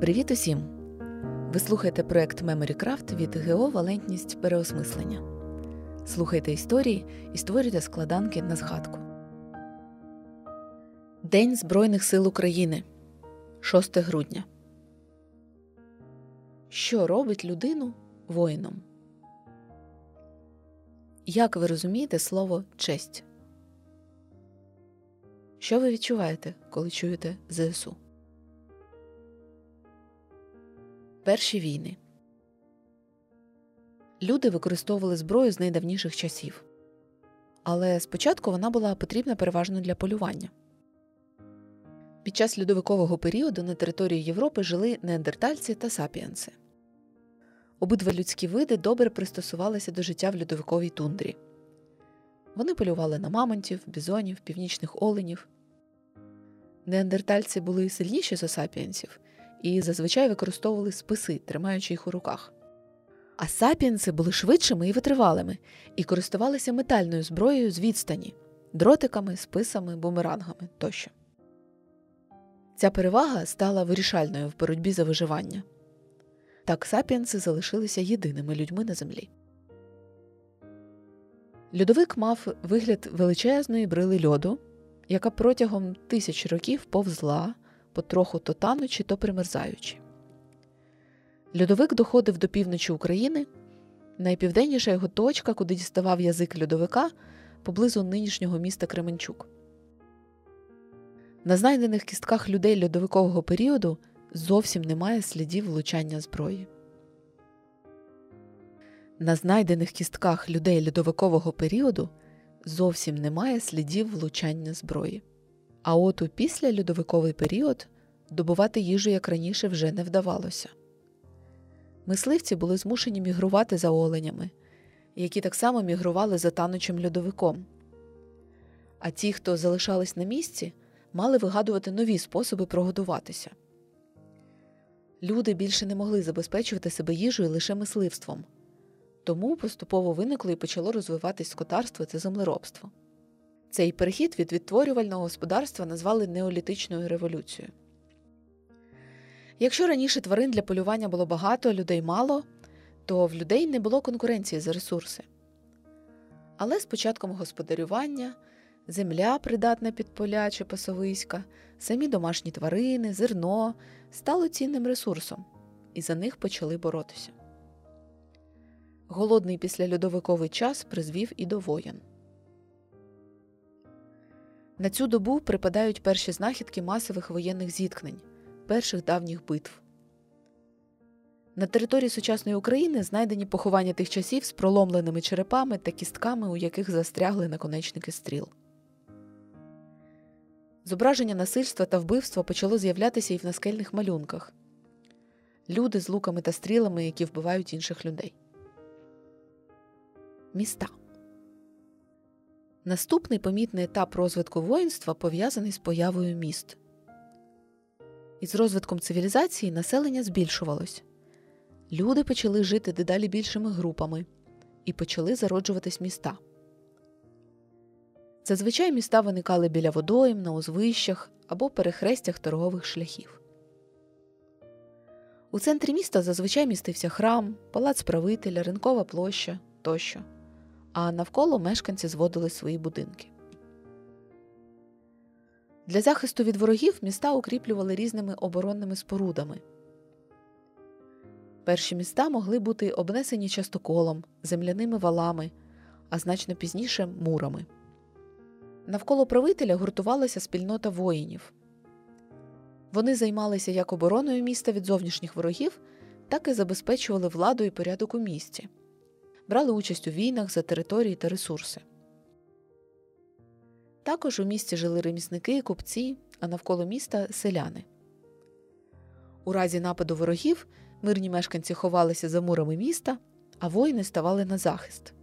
Привіт усім! Ви слухаєте проект MemoryCraft від ГО Валентність переосмислення. Слухайте історії і створюйте складанки на згадку. День Збройних сил України 6 грудня. Що робить людину воїном? Як ви розумієте слово честь? Що ви відчуваєте, коли чуєте ЗСУ? Перші війни люди використовували зброю з найдавніших часів. Але спочатку вона була потрібна переважно для полювання. Під час льодовикового періоду на території Європи жили неандертальці та сапіенси. Обидва людські види добре пристосувалися до життя в льодовиковій тундрі. Вони полювали на мамонтів, бізонів, північних оленів. Неандертальці були сильніші за сапіенсів і зазвичай використовували списи, тримаючи їх у руках. А сапіенси були швидшими і витривалими і користувалися метальною зброєю з відстані дротиками, списами, бумерангами тощо. Ця перевага стала вирішальною в боротьбі за виживання. Так сапіенси залишилися єдиними людьми на землі. Льодовик мав вигляд величезної брили льоду, яка протягом тисяч років повзла, потроху то танучи, то примерзаючи. Льодовик доходив до півночі України. Найпівденніша його точка, куди діставав язик льодовика, поблизу нинішнього міста Кременчук. На знайдених кістках людей льодовикового періоду зовсім немає слідів влучання зброї. На знайдених кістках людей льодовикового періоду зовсім немає слідів влучання зброї. А от у післяльодовиковий період добувати їжу як раніше вже не вдавалося. Мисливці були змушені мігрувати за оленями, які так само мігрували за танучим льодовиком. А ті, хто залишались на місці, мали вигадувати нові способи прогодуватися. Люди більше не могли забезпечувати себе їжею лише мисливством, тому поступово виникло і почало розвиватись скотарство та землеробство. Цей перехід від відтворювального господарства назвали неолітичною революцією. Якщо раніше тварин для полювання було багато, людей мало, то в людей не було конкуренції за ресурси. Але з початком господарювання земля, придатна під поля чи пасовиська, самі домашні тварини, зерно стало цінним ресурсом, і за них почали боротися. Голодний післяльодовиковий час призвів і до воєн. На цю добу припадають перші знахідки масових воєнних зіткнень, перших давніх битв. На території сучасної України знайдені поховання тих часів з проломленими черепами та кістками, у яких застрягли наконечники стріл. Зображення насильства та вбивства почало з'являтися і в наскельних малюнках люди з луками та стрілами, які вбивають інших людей. Міста Наступний помітний етап розвитку воїнства пов'язаний з появою міст. Із розвитком цивілізації населення збільшувалось. Люди почали жити дедалі більшими групами і почали зароджуватись міста. Зазвичай міста виникали біля водойм, на узвищах або перехрестях торгових шляхів. У центрі міста зазвичай містився храм, палац правителя, ринкова площа тощо а навколо мешканці зводили свої будинки. Для захисту від ворогів міста укріплювали різними оборонними спорудами. Перші міста могли бути обнесені частоколом, земляними валами, а значно пізніше мурами. Навколо правителя гуртувалася спільнота воїнів. Вони займалися як обороною міста від зовнішніх ворогів, так і забезпечували владу і порядок у місті брали участь у війнах за території та ресурси. Також у місті жили ремісники, купці, а навколо міста селяни. У разі нападу ворогів мирні мешканці ховалися за мурами міста, а воїни ставали на захист.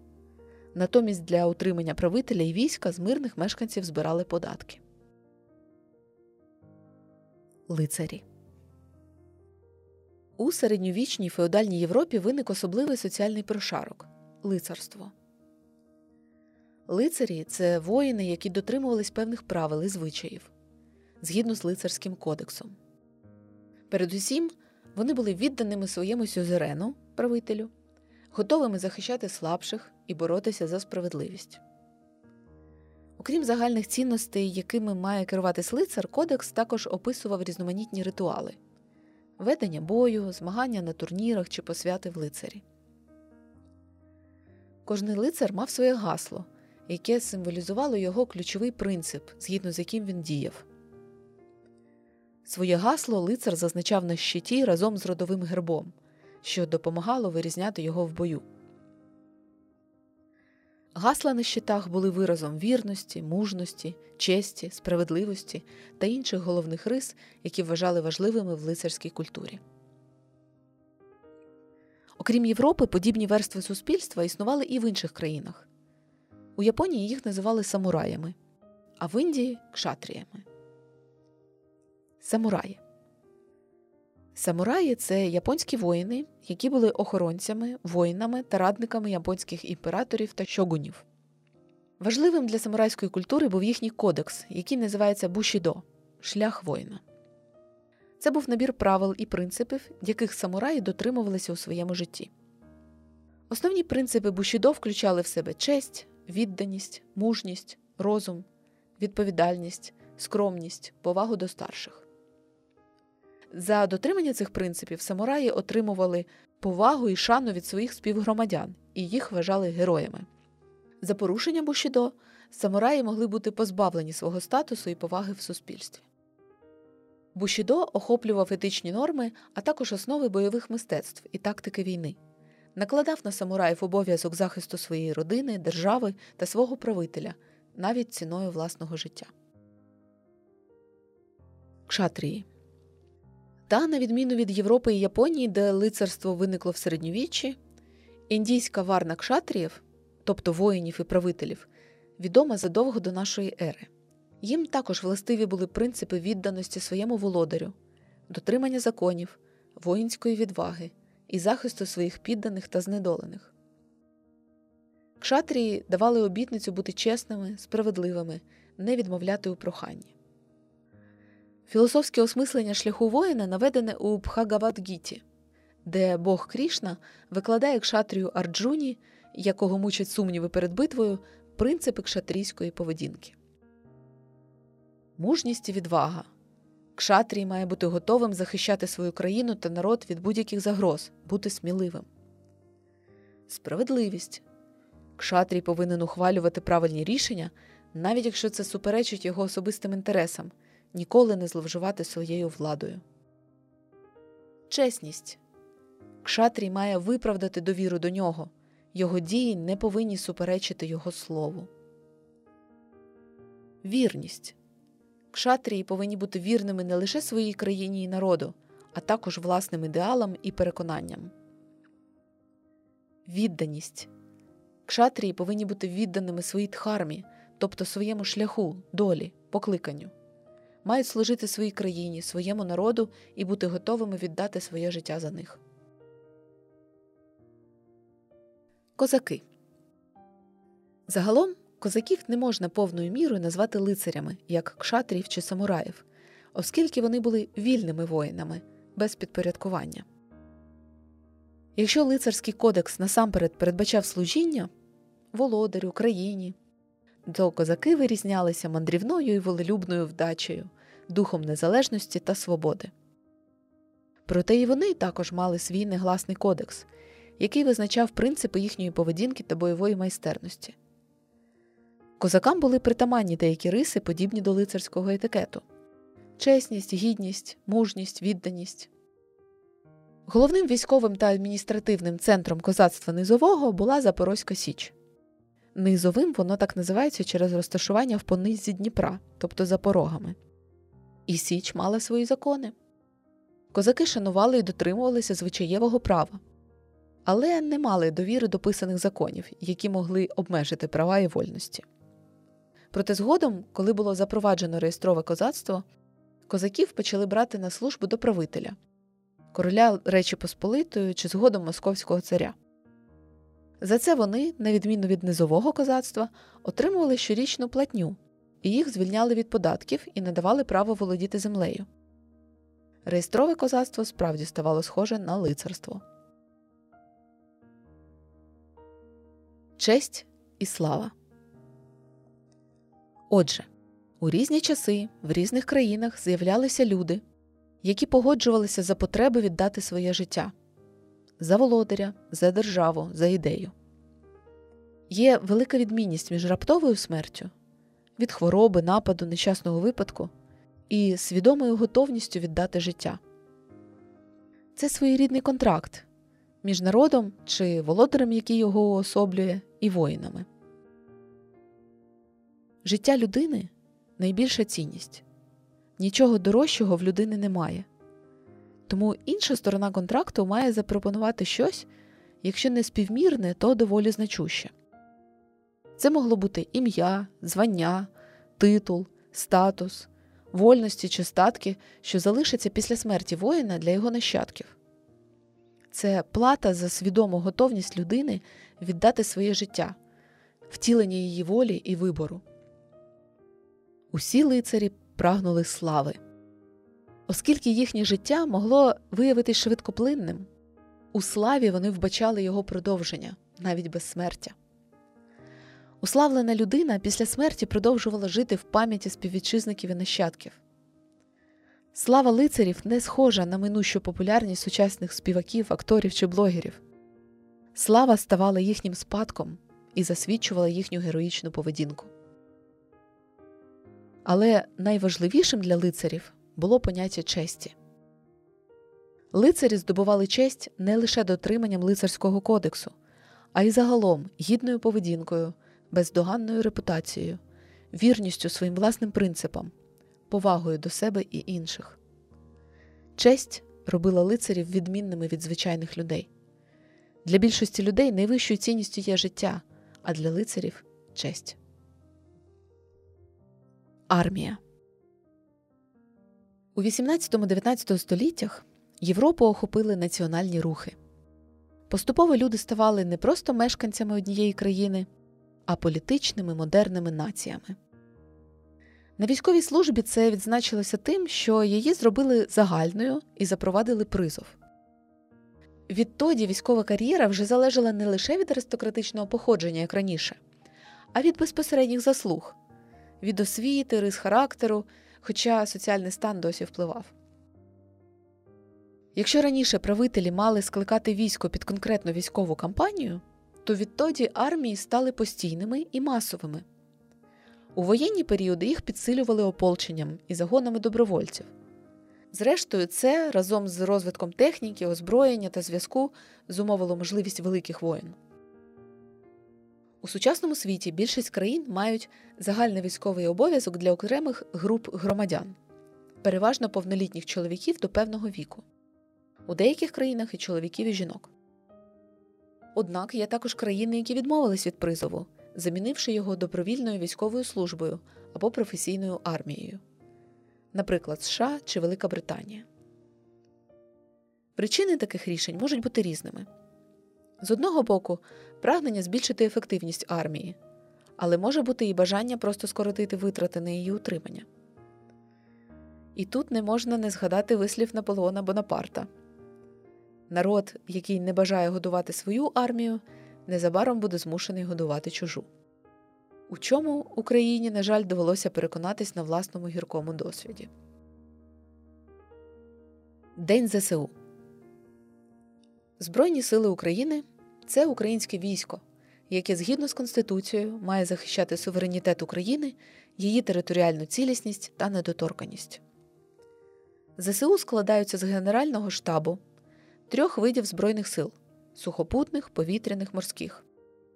Натомість для утримання правителя і війська з мирних мешканців збирали податки. Лицарі у середньовічній феодальній Європі виник особливий соціальний прошарок лицарство. Лицарі це воїни, які дотримувались певних правил і звичаїв згідно з лицарським кодексом. Передусім, Вони були відданими своєму сюзерену, правителю, готовими захищати слабших і боротися за справедливість. Окрім загальних цінностей, якими має керуватись лицар, кодекс також описував різноманітні ритуали ведення бою, змагання на турнірах чи посвяти в лицарі. Кожний лицар мав своє гасло, яке символізувало його ключовий принцип, згідно з яким він діяв. Своє гасло лицар зазначав на щиті разом з родовим гербом, що допомагало вирізняти його в бою. Гасла на щитах були виразом вірності, мужності, честі, справедливості та інших головних рис, які вважали важливими в лицарській культурі. Окрім Європи, подібні верстви суспільства існували і в інших країнах. У Японії їх називали самураями, а в Індії кшатріями. Самураї Самураї це японські воїни, які були охоронцями, воїнами та радниками японських імператорів та щогунів. Важливим для самурайської культури був їхній кодекс, який називається Бушідо шлях воїна. Це був набір правил і принципів, яких самураї дотримувалися у своєму житті. Основні принципи Бушідо включали в себе честь, відданість, мужність, розум, відповідальність, скромність, повагу до старших. За дотримання цих принципів самураї отримували повагу і шану від своїх співгромадян і їх вважали героями. За порушення Бушідо самураї могли бути позбавлені свого статусу і поваги в суспільстві. Бушідо охоплював етичні норми, а також основи бойових мистецтв і тактики війни, накладав на самураїв обов'язок захисту своєї родини, держави та свого правителя навіть ціною власного життя. Кшатрії та, на відміну від Європи і Японії, де лицарство виникло в середньовіччі, індійська варна кшатріїв, тобто воїнів і правителів, відома задовго до нашої ери. Їм також властиві були принципи відданості своєму володарю, дотримання законів, воїнської відваги і захисту своїх підданих та знедолених. Кшатрії давали обітницю бути чесними, справедливими, не відмовляти у проханні. Філософське осмислення шляху воїна наведене у Бхагавадгіті, де Бог Крішна викладає кшатрію Арджуні, якого мучать сумніви перед битвою, принципи кшатрійської поведінки. Мужність і відвага. Кшатрій має бути готовим захищати свою країну та народ від будь-яких загроз, бути сміливим. Справедливість. Кшатрій повинен ухвалювати правильні рішення, навіть якщо це суперечить його особистим інтересам ніколи не зловживати своєю владою. Чесність Кшатрій має виправдати довіру до нього, його дії не повинні суперечити його слову. Вірність Кшатрії повинні бути вірними не лише своїй країні і народу, а також власним ідеалам і переконанням. Відданість Кшатрії повинні бути відданими своїй дхармі, тобто своєму шляху, долі, покликанню мають служити своїй країні, своєму народу і бути готовими віддати своє життя за них. Козаки загалом козаків не можна повною мірою назвати лицарями, як кшатрів чи самураїв, оскільки вони були вільними воїнами без підпорядкування. Якщо лицарський кодекс насамперед передбачав служіння володарю, країні, то козаки вирізнялися мандрівною і волелюбною вдачею, духом незалежності та свободи. Проте і вони також мали свій негласний кодекс, який визначав принципи їхньої поведінки та бойової майстерності. Козакам були притаманні деякі риси, подібні до лицарського етикету чесність, гідність, мужність, відданість. Головним військовим та адміністративним центром козацтва Низового була Запорозька Січ. Низовим воно так називається через розташування в понизі Дніпра, тобто за порогами. І Січ мала свої закони. Козаки шанували і дотримувалися звичаєвого права, але не мали довіри до писаних законів, які могли обмежити права і вольності. Проте згодом, коли було запроваджено реєстрове козацтво, козаків почали брати на службу до правителя, короля Речі Посполитої чи згодом Московського царя. За це вони, на відміну від низового козацтва, отримували щорічну платню і їх звільняли від податків і надавали право володіти землею. реєстрове козацтво справді ставало схоже на лицарство. Честь і слава. Отже, у різні часи в різних країнах з'являлися люди, які погоджувалися за потреби віддати своє життя за володаря, за державу, за ідею. Є велика відмінність між раптовою смертю від хвороби, нападу, нещасного випадку і свідомою готовністю віддати життя. Це своєрідний контракт між народом чи володарем, який його уособлює, і воїнами. Життя людини найбільша цінність. Нічого дорожчого в людини немає. Тому інша сторона контракту має запропонувати щось, якщо не співмірне, то доволі значуще. Це могло бути ім'я, звання, титул, статус, вольності чи статки, що залишаться після смерті воїна для його нащадків. Це плата за свідому готовність людини віддати своє життя, втілення її волі і вибору. Усі лицарі прагнули слави. Оскільки їхнє життя могло виявитись швидкоплинним, у славі вони вбачали його продовження навіть безсмертя. Уславлена людина після смерті продовжувала жити в пам'яті співвітчизників і нащадків. Слава лицарів не схожа на минущу популярність сучасних співаків, акторів чи блогерів. Слава ставала їхнім спадком і засвідчувала їхню героїчну поведінку. Але найважливішим для лицарів було поняття честі. Лицарі здобували честь не лише дотриманням лицарського кодексу, а й загалом гідною поведінкою, бездоганною репутацією, вірністю своїм власним принципам, повагою до себе і інших. Честь робила лицарів відмінними від звичайних людей. Для більшості людей найвищою цінністю є життя, а для лицарів честь. Армія у 18-19 століттях Європу охопили національні рухи. Поступово люди ставали не просто мешканцями однієї країни, а політичними модерними націями. На військовій службі це відзначилося тим, що її зробили загальною і запровадили призов. Відтоді військова кар'єра вже залежала не лише від аристократичного походження, як раніше, а від безпосередніх заслуг, від освіти, рис характеру, хоча соціальний стан досі впливав. Якщо раніше правителі мали скликати військо під конкретну військову кампанію, то відтоді армії стали постійними і масовими. У воєнні періоди їх підсилювали ополченням і загонами добровольців. Зрештою, це разом з розвитком техніки, озброєння та зв'язку зумовило можливість великих воєн. У сучасному світі більшість країн мають загальний військовий обов'язок для окремих груп громадян, переважно повнолітніх чоловіків до певного віку, у деяких країнах і чоловіків і жінок. Однак є також країни, які відмовились від призову, замінивши його добровільною військовою службою або професійною армією, наприклад, США чи Велика Британія. Причини таких рішень можуть бути різними. З одного боку, прагнення збільшити ефективність армії, але може бути і бажання просто скоротити витрати на її утримання. І тут не можна не згадати вислів Наполеона Бонапарта народ, який не бажає годувати свою армію, незабаром буде змушений годувати чужу. У чому Україні, на жаль, довелося переконатись на власному гіркому досвіді. День ЗСУ Збройні сили України це українське військо, яке згідно з Конституцією має захищати суверенітет України, її територіальну цілісність та недоторканість. ЗСУ складаються з Генерального штабу, трьох видів Збройних сил сухопутних, повітряних, морських,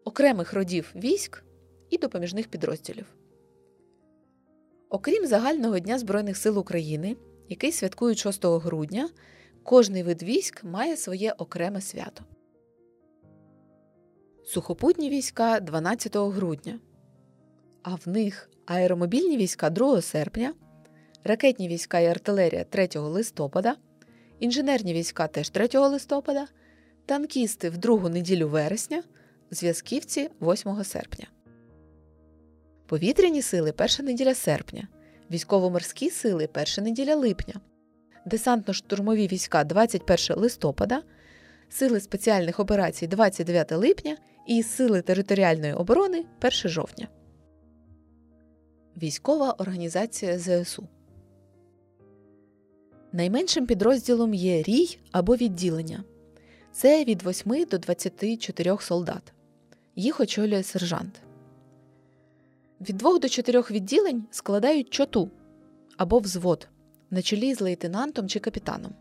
окремих родів військ і допоміжних підрозділів. Окрім загального Дня Збройних сил України, який святкують 6 грудня, кожний вид військ має своє окреме свято. Сухопутні війська 12 грудня, а в них аеромобільні війська 2 серпня, ракетні війська і артилерія 3 листопада, інженерні війська теж 3 листопада, танкісти в другу неділю вересня, зв'язківці 8 серпня. Повітряні сили перша неділя серпня, військово-морські сили перша неділя липня, десантно-штурмові війська 21 листопада, Сили спеціальних операцій 29 липня і Сили територіальної оборони 1 жовтня. Військова організація ЗСУ. Найменшим підрозділом є рій або відділення. Це від 8 до 24 солдат. Їх очолює сержант. Від 2 до 4 відділень складають чоту або взвод на чолі з лейтенантом чи капітаном.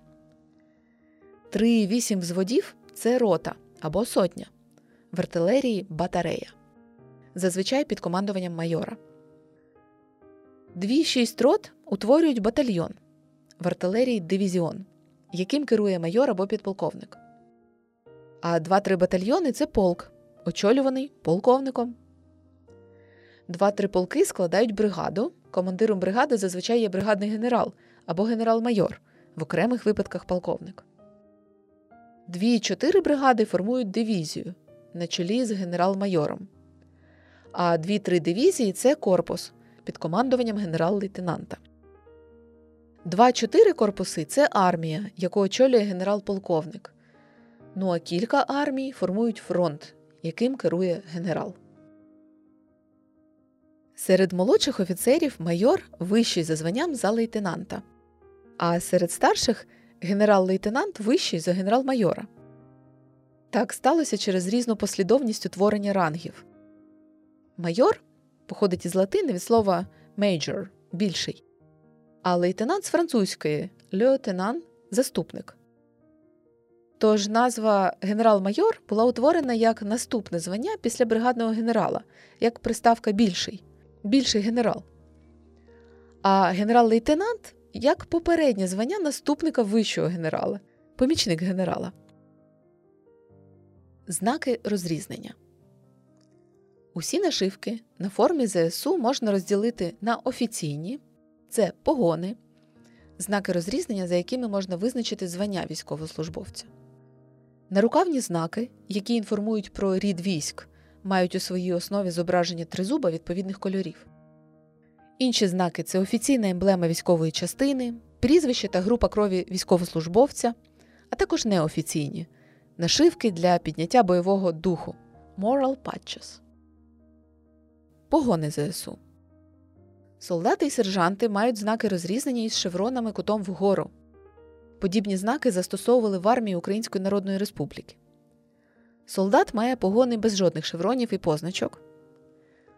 3-8 взводів це рота або сотня, в артилерії батарея, зазвичай під командуванням майора. 2-6 рот утворюють батальйон в артилерії дивізіон, яким керує майор або підполковник. А 2-3 батальйони це полк, очолюваний полковником. Два-три полки складають бригаду. Командиром бригади зазвичай є бригадний генерал або генерал-майор, в окремих випадках полковник. Дві-чотири бригади формують дивізію на чолі з генерал-майором. А дві-три дивізії це корпус під командуванням генерал-лейтенанта. Два-чотири корпуси це армія, яку очолює генерал-полковник. Ну а кілька армій формують фронт, яким керує генерал. Серед молодших офіцерів майор вищий за званням за лейтенанта, а серед старших генерал-лейтенант вищий за генерал-майора. Так сталося через різну послідовність утворення рангів. Майор походить із латини від слова major більший, а лейтенант з французької леотенан заступник. Тож назва генерал-майор була утворена як наступне звання після бригадного генерала, як приставка більший більший генерал. А генерал-лейтенант як попереднє звання наступника вищого генерала, помічник генерала. Знаки розрізнення. Усі нашивки на формі ЗСУ можна розділити на офіційні це погони, знаки розрізнення, за якими можна визначити звання військовослужбовця. Нарукавні знаки, які інформують про рід військ, мають у своїй основі зображення тризуба відповідних кольорів. Інші знаки це офіційна емблема військової частини, прізвище та група крові військовослужбовця, а також неофіційні нашивки для підняття бойового духу moral patches. Погони ЗСУ. Солдати і сержанти мають знаки розрізнення із шевронами кутом вгору. Подібні знаки застосовували в армії Української Народної Республіки. Солдат має погони без жодних шевронів і позначок.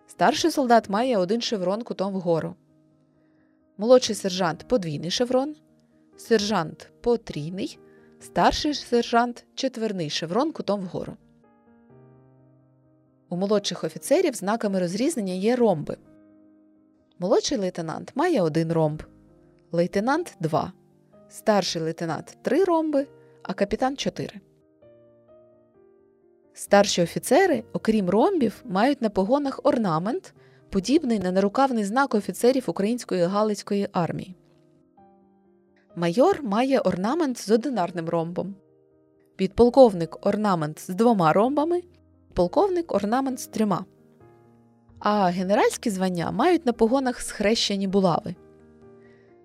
Старший солдат має один шеврон кутом вгору. Молодший сержант подвійний шеврон, сержант потрійний, старший сержант четверний шеврон кутом вгору. У молодших офіцерів знаками розрізнення є ромби. Молодший лейтенант має один ромб, лейтенант два, старший лейтенант три ромби, а капітан чотири. Старші офіцери, окрім ромбів, мають на погонах орнамент, подібний на нарукавний знак офіцерів Української Галицької армії. Майор має орнамент з одинарним ромбом. Підполковник орнамент з двома ромбами, полковник орнамент з трьома. А генеральські звання мають на погонах схрещені булави.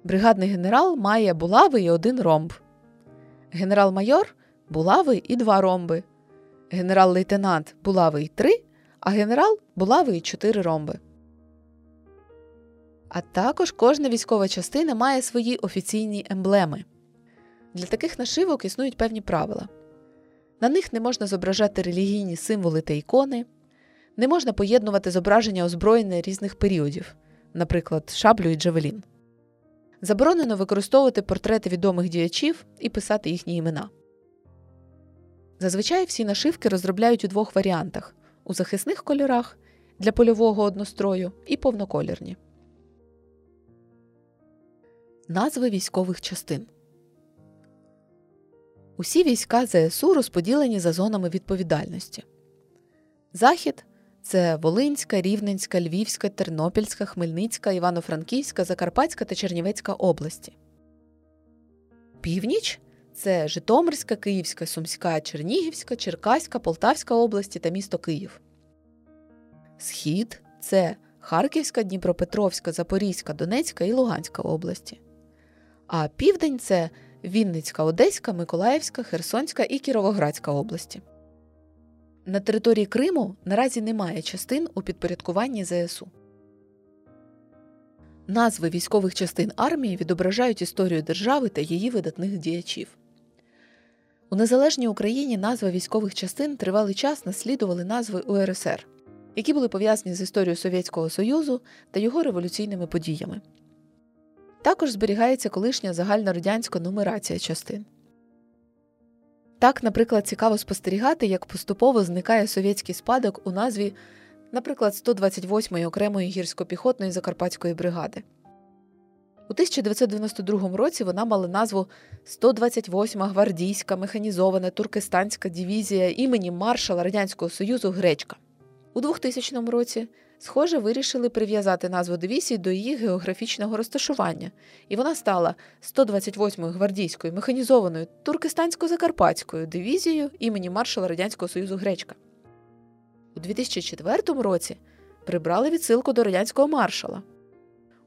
Бригадний генерал має булави і один ромб. Генерал-майор булави і два ромби генерал-лейтенант булавий 3, а генерал булавий 4 ромби. А також кожна військова частина має свої офіційні емблеми. Для таких нашивок існують певні правила. На них не можна зображати релігійні символи та ікони, не можна поєднувати зображення озброєння різних періодів, наприклад, шаблю і джавелін. Заборонено використовувати портрети відомих діячів і писати їхні імена. Зазвичай всі нашивки розробляють у двох варіантах у захисних кольорах для польового однострою і повноколірні. Назви військових частин Усі війська ЗСУ розподілені за зонами відповідальності. Захід це Волинська, Рівненська, Львівська, Тернопільська, Хмельницька, Івано-Франківська, Закарпатська та Чернівецька області. Північ це Житомирська, Київська, Сумська, Чернігівська, Черкаська, Полтавська області та місто Київ. Схід це Харківська, Дніпропетровська, Запорізька, Донецька і Луганська області. А південь це Вінницька, Одеська, Миколаївська, Херсонська і Кіровоградська області. На території Криму наразі немає частин у підпорядкуванні ЗСУ. Назви військових частин армії відображають історію держави та її видатних діячів. У незалежній Україні назви військових частин тривалий час наслідували назви УРСР, які були пов'язані з історією Совєтського Союзу та його революційними подіями. Також зберігається колишня загальнорадянська нумерація частин. Так, наприклад, цікаво спостерігати, як поступово зникає совєтський спадок у назві, наприклад, 128-ї окремої гірсько-піхотної закарпатської бригади. У 1992 році вона мала назву 128-ма гвардійська механізована туркестанська дивізія імені маршала Радянського Союзу Гречка. У 2000 році, схоже, вирішили прив'язати назву дивізії до її географічного розташування, і вона стала 128-ю гвардійською механізованою туркестансько-закарпатською дивізією імені маршала Радянського Союзу Гречка. У 2004 році прибрали відсилку до радянського маршала.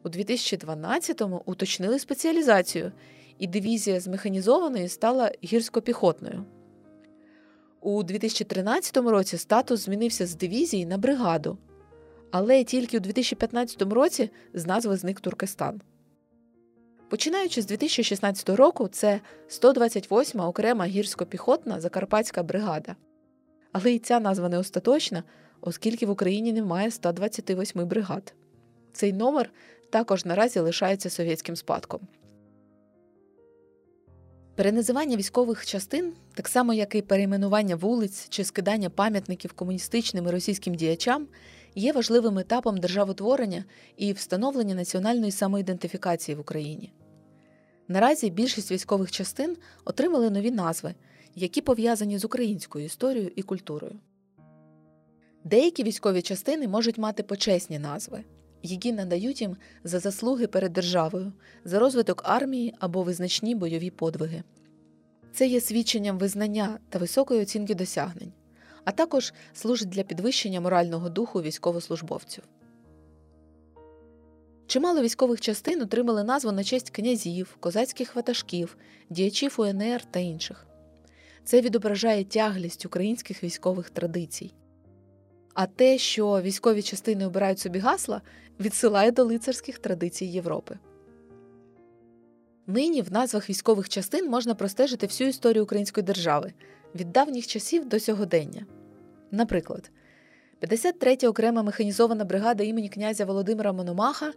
У 2012-му уточнили спеціалізацію, і дивізія з механізованої стала гірсько-піхотною. У 2013 році статус змінився з дивізії на бригаду, але тільки у 2015 році з назви зник Туркестан. Починаючи з 2016 року, це 128-ма окрема гірсько-піхотна Закарпатська бригада. Але і ця назва не остаточна, оскільки в Україні немає 128 бригад. Цей номер також наразі лишається совєтським спадком. Переназивання військових частин, так само як і перейменування вулиць чи скидання пам'ятників комуністичним і російським діячам, є важливим етапом державотворення і встановлення національної самоідентифікації в Україні. Наразі більшість військових частин отримали нові назви, які пов'язані з українською історією і культурою. Деякі військові частини можуть мати почесні назви які надають їм за заслуги перед державою, за розвиток армії або визначні бойові подвиги. Це є свідченням визнання та високої оцінки досягнень, а також служить для підвищення морального духу військовослужбовців. Чимало військових частин отримали назву на честь князів, козацьких ватажків, діячів УНР та інших. Це відображає тяглість українських військових традицій. А те, що військові частини обирають собі гасла, відсилає до лицарських традицій Європи. Нині в назвах військових частин можна простежити всю історію української держави від давніх часів до сьогодення. Наприклад, 53-я окрема механізована бригада імені князя Володимира Мономаха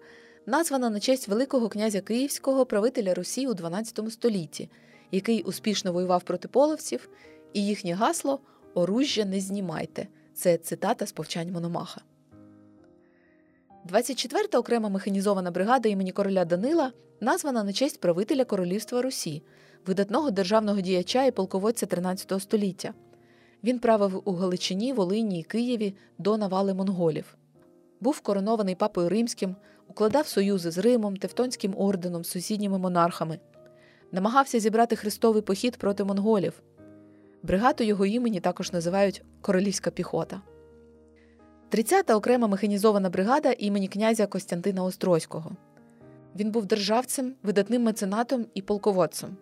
названа на честь Великого князя Київського правителя Русі у XII столітті, який успішно воював проти половців, і їхнє гасло Оружжя не знімайте. Це цитата з повчань Мономаха. 24-та окрема механізована бригада імені короля Данила названа на честь правителя Королівства Русі, видатного державного діяча і полководця 13 століття. Він правив у Галичині, Волині і Києві до навали монголів. Був коронований папою римським, укладав союзи з Римом, Тевтонським орденом, сусідніми монархами, намагався зібрати хрестовий похід проти монголів. Бригаду його імені також називають Королівська піхота. 30-та окрема механізована бригада імені князя Костянтина Острозького. Він був державцем, видатним меценатом і полководцем.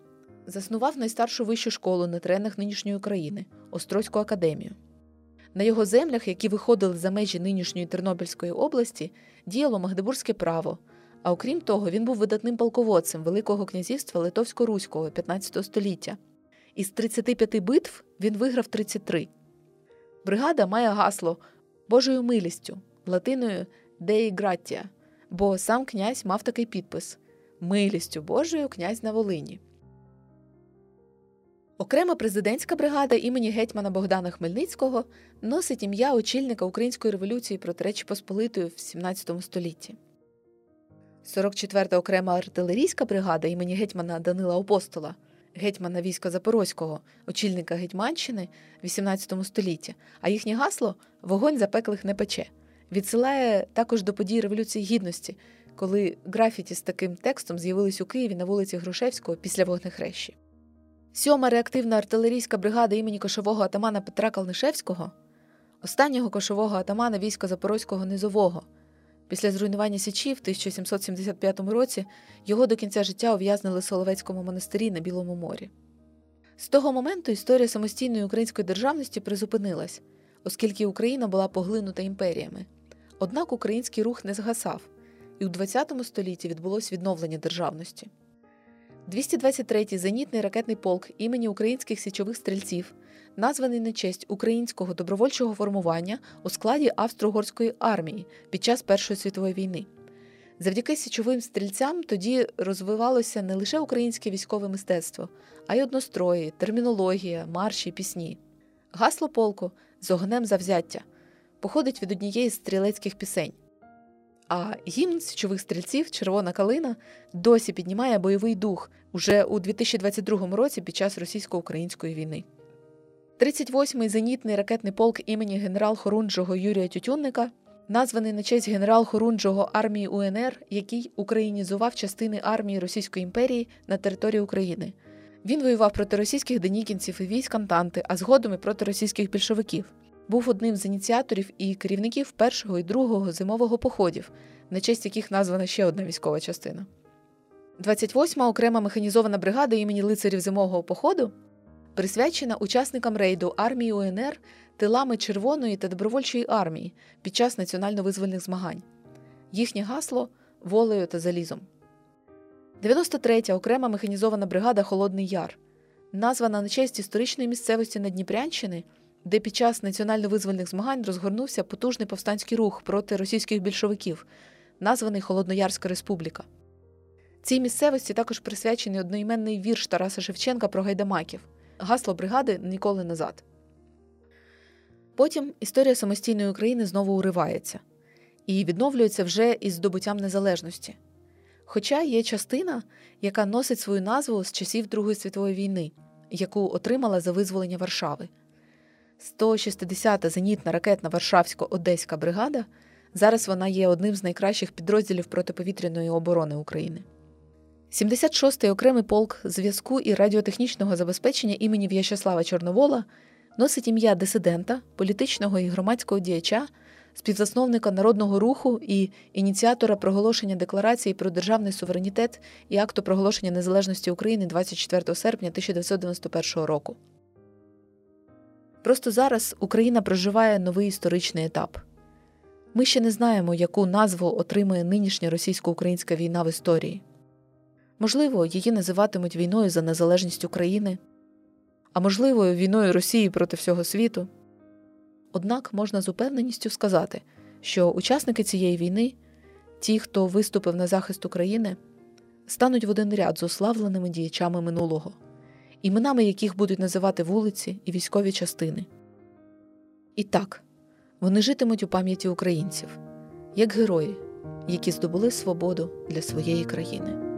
Заснував найстаршу вищу школу на теренах нинішньої України Острозьку академію. На його землях, які виходили за межі нинішньої Тернопільської області, діяло Магдебурзьке право. А окрім того, він був видатним полководцем Великого князівства Литовсько-Руського 15 століття. Із 35 битв він виграв 33. Бригада має гасло Божою милістю латиною Деї Граттія, бо сам князь мав такий підпис Милістю Божою князь на Волині. Окрема президентська бригада імені гетьмана Богдана Хмельницького носить ім'я очільника Української революції проти Речі Посполитої в 17 столітті. 44-та окрема артилерійська бригада імені гетьмана Данила Апостола гетьмана війська Запорозького, очільника Гетьманщини в XVIII столітті, а їхнє гасло вогонь запеклих не пече. Відсилає також до подій Революції Гідності, коли графіті з таким текстом з'явились у Києві на вулиці Грушевського після вогнехрещі. Сьома реактивна артилерійська бригада імені кошового атамана Петра Калнишевського, останнього кошового атамана війська Запорозького низового, Після зруйнування Січі в 1775 році його до кінця життя ув'язнили в Соловецькому монастирі на Білому морі. З того моменту історія самостійної української державності призупинилась, оскільки Україна була поглинута імперіями. Однак український рух не згасав, і у ХХ столітті відбулось відновлення державності. 223-й зенітний ракетний полк імені українських січових стрільців, названий на честь українського добровольчого формування у складі Австро-Угорської армії під час Першої світової війни. Завдяки січовим стрільцям тоді розвивалося не лише українське військове мистецтво, а й однострої, термінологія, марші, пісні. Гасло полку з огнем завзяття походить від однієї з стрілецьких пісень. А гімн січових стрільців Червона калина досі піднімає бойовий дух уже у 2022 році під час російсько-української війни. 38-й зенітний ракетний полк імені генерал-хорунжого Юрія Тютюнника, названий на честь генерал-хорунжого армії УНР, який українізував частини армії Російської імперії на території України. Він воював проти російських денікінців і військ Антанти, а згодом і проти російських більшовиків. Був одним з ініціаторів і керівників першого і другого зимового походів, на честь яких названа ще одна військова частина. 28-ма окрема механізована бригада імені лицарів зимового походу присвячена учасникам рейду армії УНР тилами Червоної та добровольчої армії під час національно-визвольних змагань. Їхнє гасло волею та залізом. 93-я окрема механізована бригада Холодний Яр, названа на честь історичної місцевості Надніпрянщини, де під час національно-визвольних змагань розгорнувся потужний повстанський рух проти російських більшовиків, названий Холодноярська Республіка. Цій місцевості також присвячений одноіменний вірш Тараса Шевченка про гайдамаків, гасло бригади ніколи назад. Потім історія самостійної України знову уривається і відновлюється вже із здобуттям незалежності. Хоча є частина, яка носить свою назву з часів Другої світової війни, яку отримала за визволення Варшави. 160-та зенітна ракетна Варшавсько-Одеська бригада. Зараз вона є одним з найкращих підрозділів протиповітряної оборони України. 76-й окремий полк зв'язку і радіотехнічного забезпечення імені В'ячеслава Чорновола носить ім'я дисидента, політичного і громадського діяча, співзасновника народного руху і ініціатора проголошення декларації про державний суверенітет і акту проголошення незалежності України 24 серпня 1991 року. Просто зараз Україна проживає новий історичний етап. Ми ще не знаємо, яку назву отримує нинішня російсько-українська війна в історії. Можливо, її називатимуть війною за незалежність України, а можливо, війною Росії проти всього світу. Однак можна з упевненістю сказати, що учасники цієї війни, ті, хто виступив на захист України, стануть в один ряд з ославленими діячами минулого, іменами яких будуть називати вулиці і військові частини. І так, вони житимуть у пам'яті українців як герої, які здобули свободу для своєї країни.